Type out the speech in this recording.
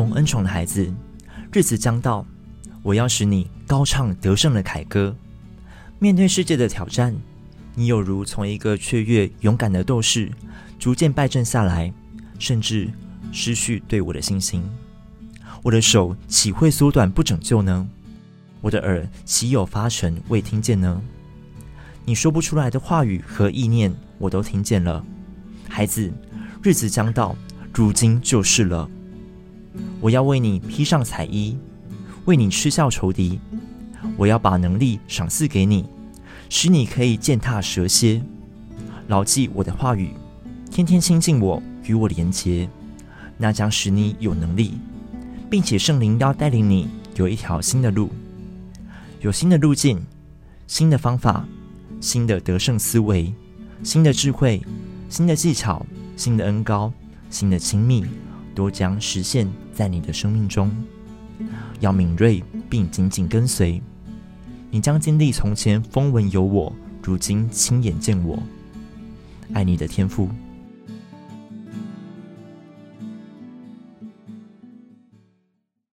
蒙恩宠的孩子，日子将到，我要使你高唱得胜的凯歌。面对世界的挑战，你有如从一个雀跃勇敢的斗士，逐渐败阵下来，甚至失去对我的信心。我的手岂会缩短不拯救呢？我的耳岂有发沉未听见呢？你说不出来的话语和意念，我都听见了。孩子，日子将到，如今就是了。我要为你披上彩衣，为你嗤笑仇敌。我要把能力赏赐给你，使你可以践踏蛇蝎。牢记我的话语，天天亲近我，与我连结，那将使你有能力，并且圣灵要带领你有一条新的路，有新的路径，新的方法，新的得胜思维，新的智慧。新的技巧、新的恩膏、新的亲密，都将实现在你的生命中。要敏锐并紧紧跟随，你将经历从前风闻有我，如今亲眼见我。爱你的天赋。